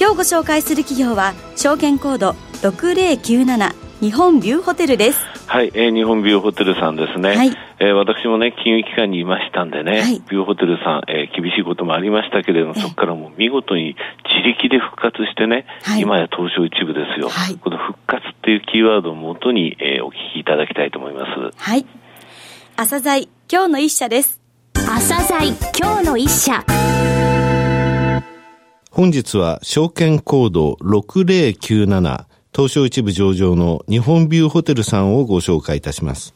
今日ご紹介する企業は証券コード6097日本ビューホテルですはい、えー、日本ビューホテルさんですね。はい、えー、私もね、金融機関にいましたんでね、はい、ビューホテルさん、えー、厳しいこともありましたけれども、そこからもう見事に自力で復活してね、はい、今や東証一部ですよ。はい、この復活っていうキーワードをもとに、えー、お聞きいただきたいと思います。はい。朝鮮今日の一社です。朝鮮今日の一社。本日は証券コード6097東証一部上場の日本ビューホテルさんをご紹介いたします。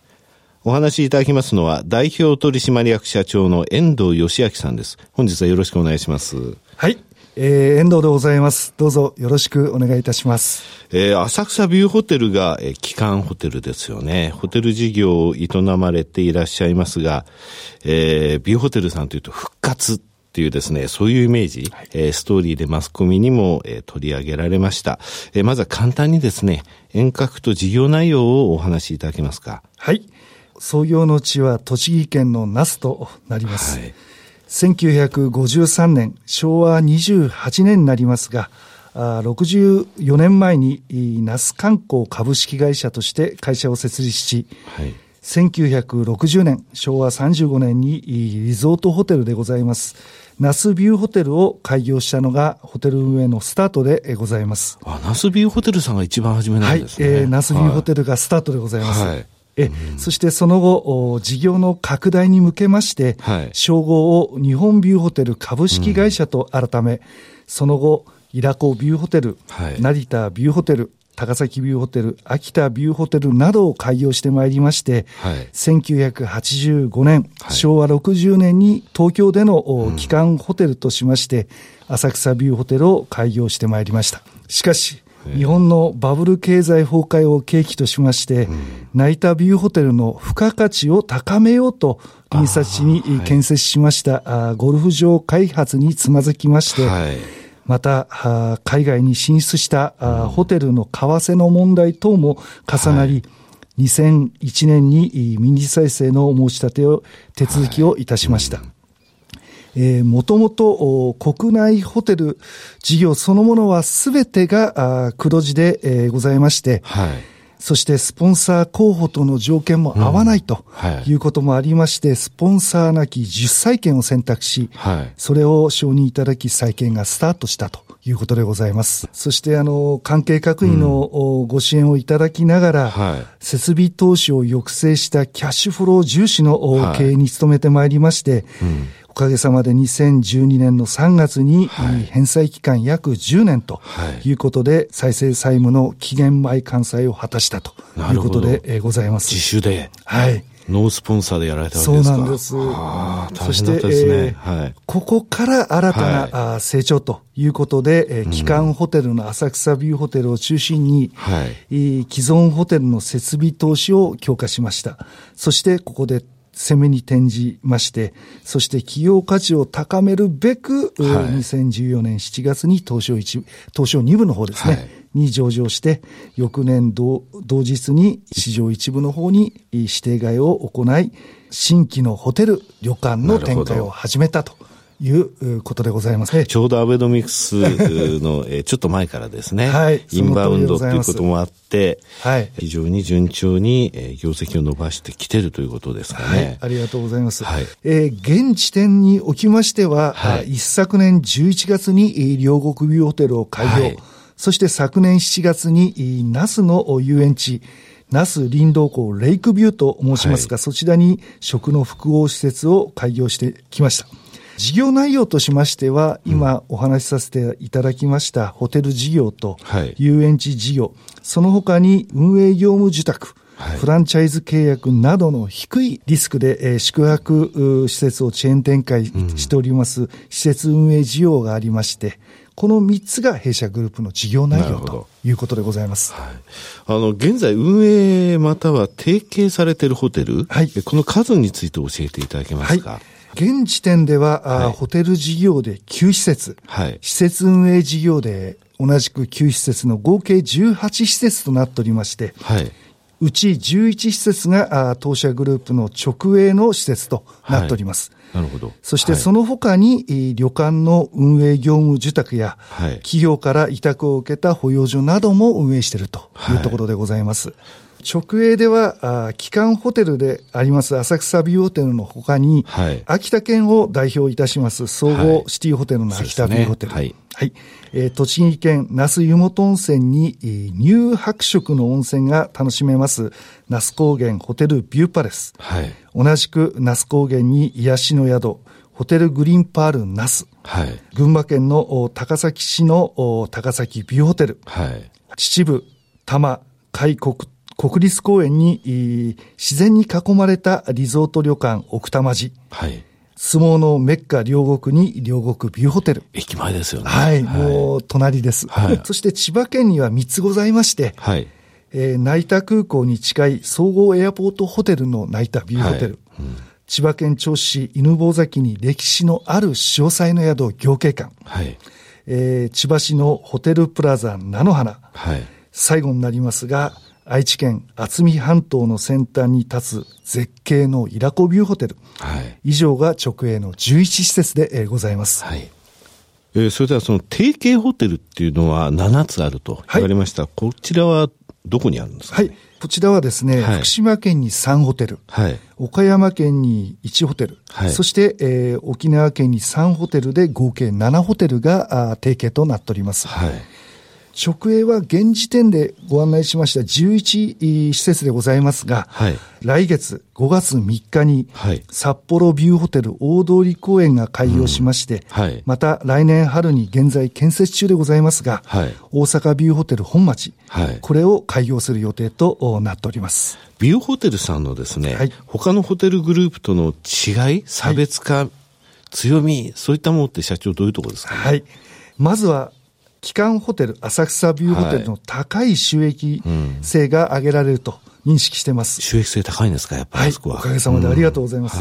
お話しいただきますのは代表取締役社長の遠藤義明さんです。本日はよろしくお願いします。はい。えー、遠藤でございます。どうぞよろしくお願いいたします。えー、浅草ビューホテルが、えー、基幹ホテルですよね。ホテル事業を営まれていらっしゃいますが、えー、ビューホテルさんというと復活っていうですね、そういうイメージ、はい、えー、ストーリーでマスコミにも、えー、取り上げられました。えー、まずは簡単にですね、遠隔と事業内容をお話しいただけますか？はい。創業の地は栃木県の那須となります。はい、1953年、昭和28年になりますが、あ64年前に那須観光株式会社として会社を設立し、はい1960年、昭和35年にリゾートホテルでございます。ナスビューホテルを開業したのがホテル運営のスタートでございます。あ、ナスビューホテルさんが一番初めなんですね。はい、えー、ナスビューホテルがスタートでございます。はい、え、うん、そしてその後、事業の拡大に向けまして、はい、称号を日本ビューホテル株式会社と改め、うん、その後、イラコビューホテル、はい、成田ビューホテル、高崎ビューホテル、秋田ビューホテルなどを開業してまいりまして、はい、1985年、はい、昭和60年に東京での基幹ホテルとしまして、うん、浅草ビューホテルを開業してまいりました。しかし、日本のバブル経済崩壊を契機としまして、うん、成田ビューホテルの付加価値を高めようと、印刷地に建設しました、はい、ゴルフ場開発につまずきまして、はいまた、海外に進出したホテルの為替の問題等も重なり、はい。2001年に民事再生の申し立てを、手続きをい。たしました。もともと国内ホテル事業そのものはすべてが黒字で、えー、ございまして、はいそしてスポンサー候補との条件も合わないとい。うこともありまして、スポンサーなき10債券を選択し、それを承認いただき債券がスタートしたということでございます。そして、あの、関係各位のご支援をいただきながら、設備投資を抑制したキャッシュフロー重視の経営に努めてまいりまして、おかげさまで2012年の3月に、返済期間約10年ということで、再生債務の期限前完済を果たしたということでございます。自主で。はい。ノースポンサーでやられたわけですかそうなんです。そして、えーはい、ここから新たな、はい、成長ということで、えー、基幹ホテルの浅草ビューホテルを中心に、はい、既存ホテルの設備投資を強化しました。そして、ここで攻めに転じまして、そして企業価値を高めるべく、はい、2014年7月に東証一部、東証2部の方ですね、はい、に上場して、翌年同同日に市場一部の方に指定買いを行い、新規のホテル、旅館の展開を始めたと。いうことでございます。ちょうどアベノミクスの、えちょっと前からですね、はい、インバウンドということもあって、はい、非常に順調に、え業績を伸ばしてきてるということですかね。はい、ありがとうございます。はい、えー、現時点におきましては、はい、一昨年11月に両国ビューホテルを開業、はい、そして昨年7月に那須の遊園地、那須林道港レイクビューと申しますが、はい、そちらに食の複合施設を開業してきました。事業内容としましては、今お話しさせていただきましたホテル事業と遊園地事業、その他に運営業務受託、フランチャイズ契約などの低いリスクで、えー、宿泊施設をチェーン展開しております、施設運営事業がありまして、この3つが弊社グループの事業内容ということでございます。はい、あの、現在運営または提携されているホテル、はい、この数について教えていただけますか？はい現時点では、はい、ホテル事業で9施設、はい、施設運営事業で同じく9施設の合計18施設となっておりまして、はい、うち11施設が当社グループの直営の施設となっております。はい。なるほど。そしてその他に、はい、旅館の運営業務受託や、はい、企業から委託を受けた保養所なども運営しているというところでございます。はい直営では、基幹ホテルであります浅草ビューホテルのほかに、はい、秋田県を代表いたします総合シティホテルの秋田ビューホテル。はい、はい、えー、栃木県那須湯本温泉に、えー、乳白色の温泉が楽しめます那須高原ホテルビューパレス。はい、同じく那須高原に癒しの宿、ホテルグリーンパール那須。はい、群馬県の高崎市の高崎ビューホテル。はい、秩父、多摩、海国国立公園に自然に囲まれたリゾート旅館奥多摩寺。はい。相撲のメッカ両国に両国ビューホテル。駅前ですよね。はい。はい、もう隣です。はい。そして千葉県には3つございまして。はい。えー、成田空港に近い総合エアポートホテルの成田ビューホテル。はいうん、千葉県銚子市犬坊崎に歴史のある詳細の宿行慶館。はい。えー、千葉市のホテルプラザ菜の花。はい。最後になりますが、愛知県渥美半島の先端に立つ絶景のイラコビューホテル、はい、以上が直営の11施設でございます。はい。えー、それではその提携ホテルっていうのは7つあると言われました、はい、こちらはどこにあるんですか、ね、はい。こちらはですね、はい、福島県に3ホテル、はい、岡山県に1ホテル、はい、そして、えー、沖縄県に3ホテルで合計7ホテルがあ提携となっております。はい直営は現時点でご案内しました11施設でございますが、はい、来月5月3日に、札幌ビューホテル大通公園が開業しまして、うんはい、また来年春に現在建設中でございますが、はい、大阪ビューホテル本町、これを開業する予定となっております。ビューホテルさんのですね、はい、他のホテルグループとの違い、差別化、強み、そういったものって社長どういうところですか、ね、はい。まずは基幹ホテル、浅草ビューホテルの高い収益性が上げられると認識してます。収益性高いんですか、やっぱり、はい、おかげさまでありがとうございます。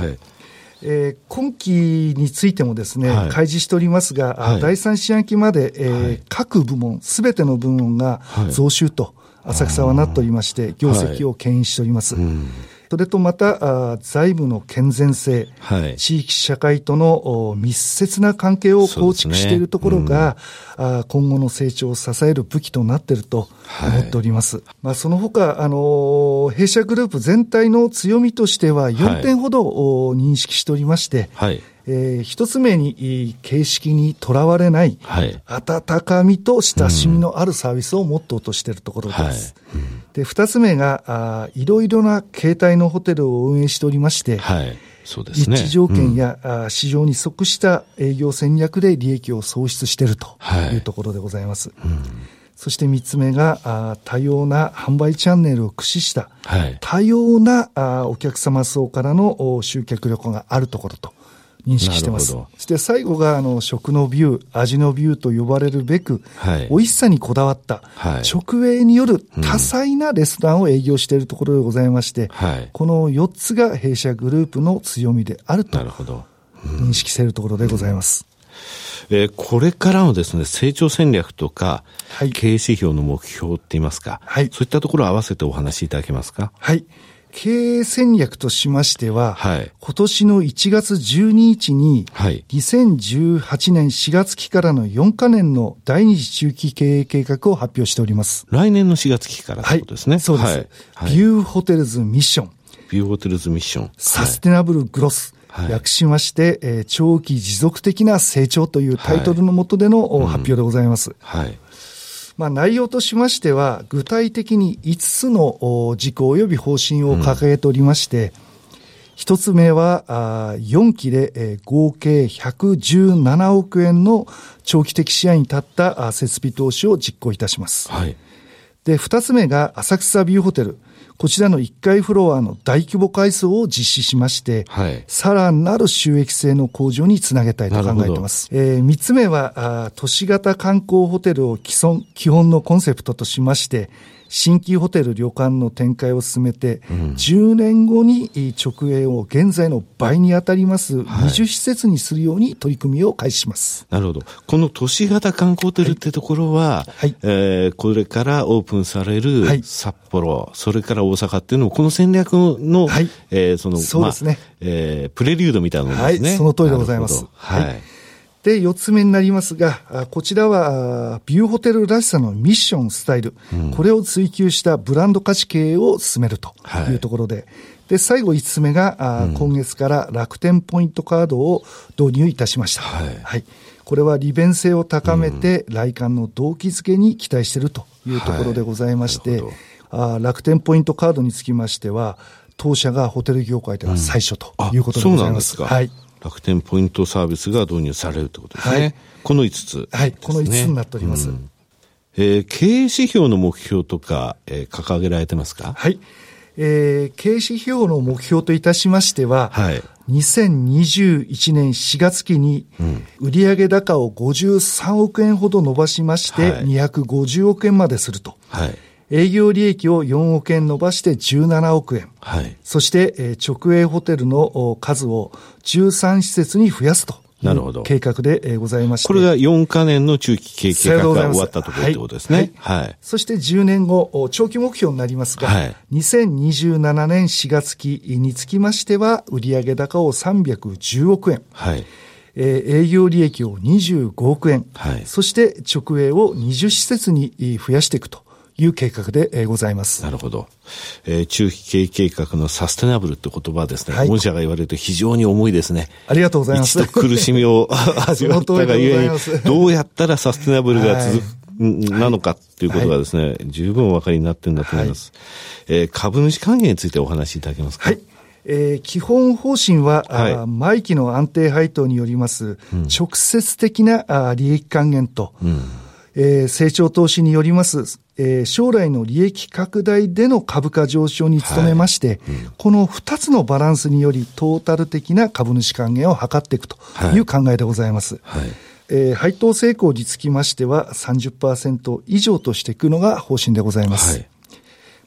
えー、今期についてもですね、はい、開示しておりますが、はい、第三四半期まで、えー、はい、各部門、すべての部門が増収と、浅草はなっておりまして、業績を牽引しております。うんそれとまた、財務の健全性、はい、地域社会との密接な関係を構築しているところが、ねうん、今後の成長を支える武器となっていると思っております。はい、まあ、その他、あの、弊社グループ全体の強みとしては4点ほど、認識しておりまして、はい。えー、一つ目に形式にとらわれない、はい、温かみと親しみのあるサービスをモットーとしているところです。はい。うん、で、二つ目があ、いろいろな形態のホテルを運営しておりまして、はい。そうですね、立地条件や、うん、市場に即した営業戦略で利益を創出しているとい。うところでございます。はいうん。そして三つ目が、あ多様な販売チャンネルを駆使した、はい、多様なあお客様層からの集客力があるところと認識してます。そして最後が、あの、食のビュー、味のビューと呼ばれるべく、はい、美味しさにこだわった、はい、直営による多彩なレストランを営業しているところでございまして、うん、この4つが弊社グループの強みであると、なるほど、認識しているところでございます。うん、えー、これからのですね、成長戦略とか、はい、経営指標の目標って言いますか、はい、そういったところを合わせてお話しいただけますか？はい。経営戦略としましては、はい、今年の1月12日に、はい、2018年4月期からの4カ年の第二次中期経営計画を発表しております。来年の4月期からということですね。はい、そうです、はい、ビューホテルズミッション。ビューホテルズミッション。サステナブルグロス。はい、略しまして、えー、長期持続的な成長というタイトルのもとでの、発表でございます。はい。まあ、内容としましては、具体的に5つの事項及び方針を掲げておりまして、一、うん、つ目は、4期で合計117億円の長期的視野に立った設備投資を実行いたします。はい。で、二つ目が浅草ビューホテル。こちらの1階フロアの大規模改装を実施しまして、はい、さらなる収益性の向上につなげたいと考えています。えー、3つ目はあ、都市型観光ホテルを基本基本のコンセプトとしまして、新規ホテル旅館の展開を進めて、うん、10年後に直営を現在の倍に当たります20施設にするように取り組みを開始します。なるほど。この都市型観光ホテルってところは、はい、えー、これからオープンされる札幌、はい、それから大阪っていうのも、この戦略の、はい、えー、その、そうですね。まあ、えー、プレリュードみたいなものですね。はい、その通りでございます。はい。で、四つ目になりますが、こちらは、ビューホテルらしさのミッション、スタイル、うん、これを追求したブランド価値経営を進めるとい。うところで、はい、で、最後五つ目が、うん、今月から楽天ポイントカードを導入いたしました。はい。はい、これは利便性を高めて、来館の動機づけに期待しているというところでございまして、はい、楽天ポイントカードにつきましては、当社がホテル業界では最初ということでございます。うん、はい。楽天ポイントサービスが導入されるということですね。はい、この5つ、はい、この5つになっております。うん、えー、経営指標の目標とか、えー、掲げられてますか？はい。えー、経営指標の目標といたしましては、はい、2021年4月期に売上高を53億円ほど伸ばしまして、250億円まですると。はい営業利益を4億円伸ばして17億円。はい。そして、えー、直営ホテルの数を13施設に増やすと。なるほど。計画でございまして。これが4か年の中期経営計画が終わったところってことですね。はい。はい、そして10年後、長期目標になりますが、はい、2027年4月期につきましては、売上高を310億円。はい。えー、営業利益を25億円。はい。そして直営を20施設に増やしていくと。いう計画でございます。なるほど。えー、中期経営計画のサステナブルって言葉はですね、はい、御社が言われると非常に重いですね。ありがとうございます。一度苦しみを 味わったがゆえに、どうやったらサステナブルが続く、はいなのかっていうことがですね、はい、十分お分かりになってるんだと思います。はい、えー、株主還元についてお話しいただけますか？はい。えー、基本方針は、はい、毎期の安定配当によります、直接的な、あ利益還元と、うんえー、成長投資によります、えー、将来の利益拡大での株価上昇に努めまして、はい。うん、この2つのバランスにより、トータル的な株主還元を図っていくとい。う考えでございます。はい、えー、配当成功につきましては30%以上としていくのが方針でございます。はい、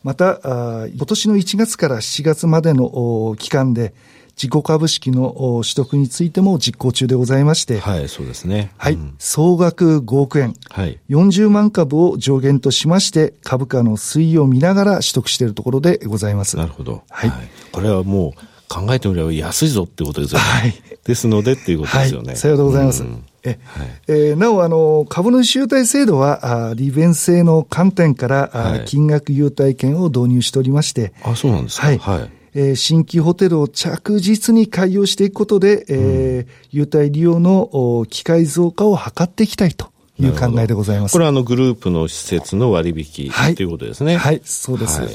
また、今年の1月から7月までの期間で、自己株式の取得についても実行中でございまして。はい、そうですね。はい。うん、総額5億円。はい。40万株を上限としまして、株価の推移を見ながら取得しているところでございます。なるほど。はい。はい、これはもう、考えてみれば安いぞってことですよね。はい。ですのでっていうことですよね。はい、さようでございます。うんえ、はい、えー、なお、あの、株主優待制度は、あ利便性の観点から、はい、金額優待券を導入しておりまして。あ、そうなんですか。はい。はいえー、新規ホテルを着実に開業していくことで、えー、優待利用の機会増加を図っていきたいという考えでございます。これはあのグループの施設の割引ということですね。はい、そうです。はい、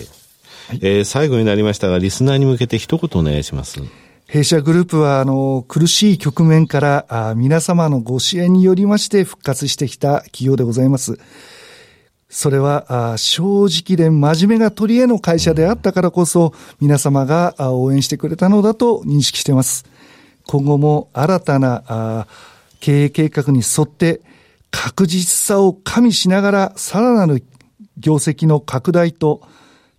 えー、最後になりましたが、リスナーに向けて一言お願いします。弊社グループは、あの、苦しい局面から、あ皆様のご支援によりまして復活してきた企業でございます。それは正直で真面目が取り柄の会社であったからこそ、皆様が応援してくれたのだと認識しています。今後も新たな経営計画に沿って確実さを加味しながらさらなる業績の拡大と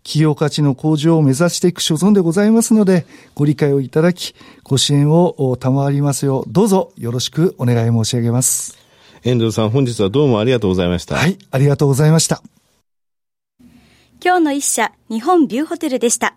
企業価値の向上を目指していく所存でございますので、ご理解をいただき、ご支援を賜りますよう、どうぞよろしくお願い申し上げます。遠藤さん、本日はどうもありがとうございました。はい、ありがとうございました。今日の一社、日本ビューホテルでした。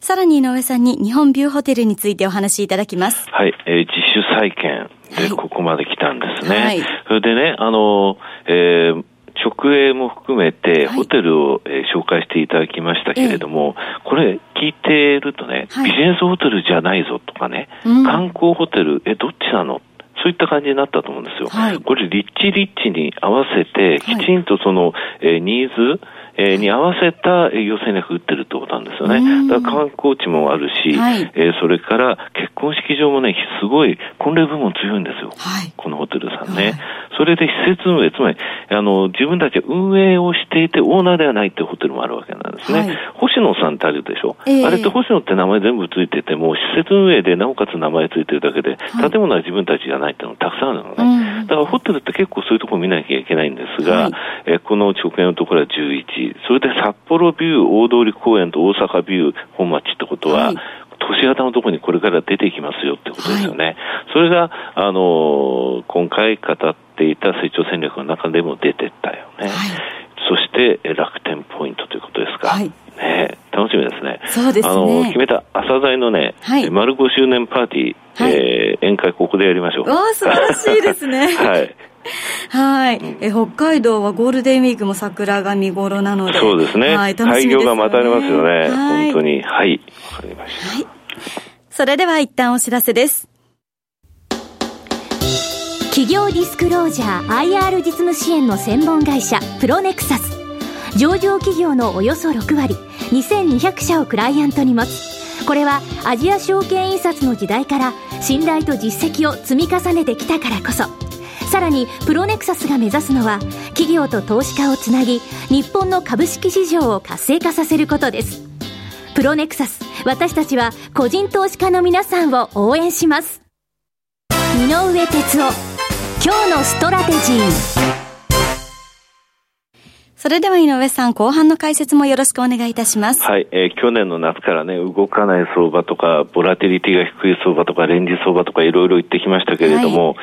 さらに井上さんに日本ビューホテルについてお話しいただきます。はい、えー、自主再建でここまで来たんですね。はい、それでね、あの、えー、直営も含めて、ホテルを、えー、紹介していただきましたけれども、これ聞いてるとね、ビジネスホテルじゃないぞとかね、観光ホテル、え、どっちなの？そういった感じになったと思うんですよ。はい、これ、リッチリッチに合わせて、きちんとその、えー、ニーズ、えー、に合わせた営業戦略打ってるってことなんですよね。だから観光地もあるし、はい、えー、それから結婚式場もね、すごい婚礼部門強いんですよ。はい、このホテルさんね。はい、それで施設運営、つまりあの、自分たち運営をしていて、オーナーではないってホテルもあるわけなんですね。はい、星野さんってあるでしょ、えー、あれって星野って名前全部ついてて、もう施設運営でなおかつ名前ついてるだけで、建物は自分たちじゃないっていうのがたくさんあるのね。だからホテルって結構そういうところ見なきゃいけないんですが、はい、えこの直営のところは11、それで札幌ビュー、大通公園と大阪ビュー、本町ってことは、はい都市型のところにこれから出てきますよってことですよね。はい、それが、あのー、今回語っていた成長戦略の中でも出てったよね。はい、そして、楽天ポイントということですか。はい、ね楽しみですね。そうですね。あの、決めた朝材のね、はい、丸5周年パーティー、はい、えー、宴会ここでやりましょう。わあ、素晴らしいですね。はい。はい、うん、え北海道はゴールデンウィークも桜が見頃なので、そうですね。はい、楽しみです、ね、が待たれますよね。はい、本当に。はい。わかりました。はい。それでは一旦お知らせです。企業ディスクロージャー IR 実務支援の専門会社プロネクサス上場企業のおよそ6割2200社をクライアントに持つこれはアジア証券印刷の時代から信頼と実績を積み重ねてきたからこそさらにプロネクサスが目指すのは企業と投資家をつなぎ日本の株式市場を活性化させることです。プロネクサス私たちは個人投資家の皆さんを応援します。井上哲夫今日のストラテジー。それでは井上さん、後半の解説もよろしくお願いいたします。はい、えー、去年の夏からね、動かない相場とか、ボラテリティが低い相場とか、レンジ相場とかいろいろ言ってきましたけれども、はい、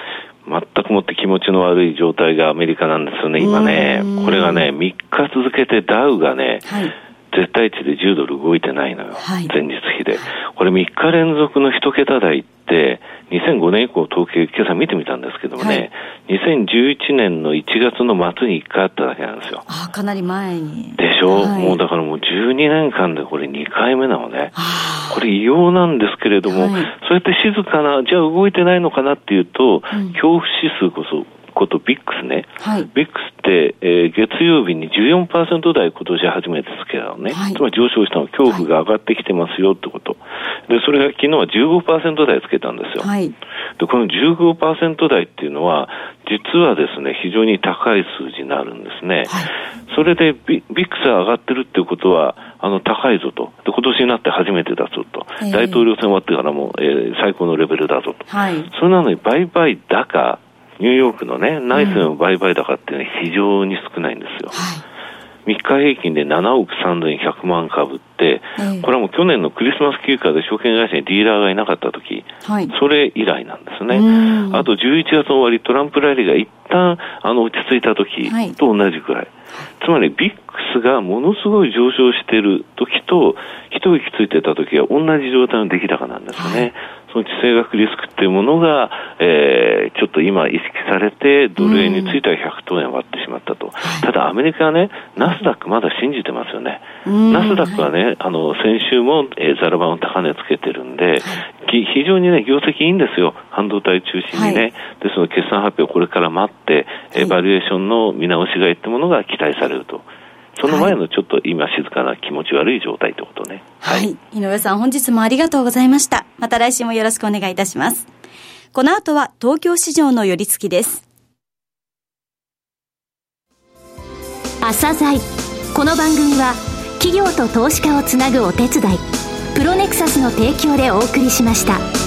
全くもって気持ちの悪い状態がアメリカなんですよね、今ね。これがね、3日続けてダウがね、はい絶対値で10ドル動いてないのよ、はい、前日比で。これ3日連続の1桁台って、2005年以降統計、今朝見てみたんですけどもね、はい、2011年の1月の末に1回あっただけなんですよ。あかなり前に。でしょ、はい、もうだからもう12年間でこれ2回目なのね。これ異様なんですけれども、はい、そうやって静かな、じゃあ動いてないのかなっていうと、うん、恐怖指数こそことビックスね、はい、ビックスって、えー、月曜日に14%台今年初めてつけたのね、はい、つまり上昇したの恐怖が上がってきてますよってこと、でそれが昨日は15%台つけたんですよ、はい、でこの15%台っていうのは実はですね非常に高い数字になるんですね、それでビビックスが上がってるっていうことはあの高いぞと。で今年になって初めてだぞと、えー、大統領選終わってからも、えー、最高のレベルだぞと、はい、それなのに売買高ニューヨークのね、内政の売買高っていうのは非常に少ないんですよ。はい3日平均で7億3100万株って、これはもう去年のクリスマス休暇で証券会社にディーラーがいなかった時、はい、それ以来なんですね。あと11月の終わり、トランプラリーが一旦あの落ち着いた時と同じくらい。はい、つまりビックスがものすごい上昇している時と、一息ついてた時は同じ状態の出来高なんですね。はいその地政学リスクっていうものが、えー、ちょっと今意識されて、ドル円については100等円割ってしまったと。ただアメリカはね、ナスダックまだ信じてますよね。ナスダックはね、あの、先週も、えー、ザラバン高値つけてるんで、非常にね、業績いいんですよ。半導体中心にね。はい、ですので、決算発表これから待って、えー、バリエーションの見直しがいってものが期待されると。その前のちょっと今静かな気持ち悪い状態ってことね。はい。井上さん本日もありがとうございました。また来週もよろしくお願いいたします。この後は東京市場の寄り付きです。朝鮮この番組は企業と投資家をつなぐお手伝いプロネクサスの提供でお送りしました。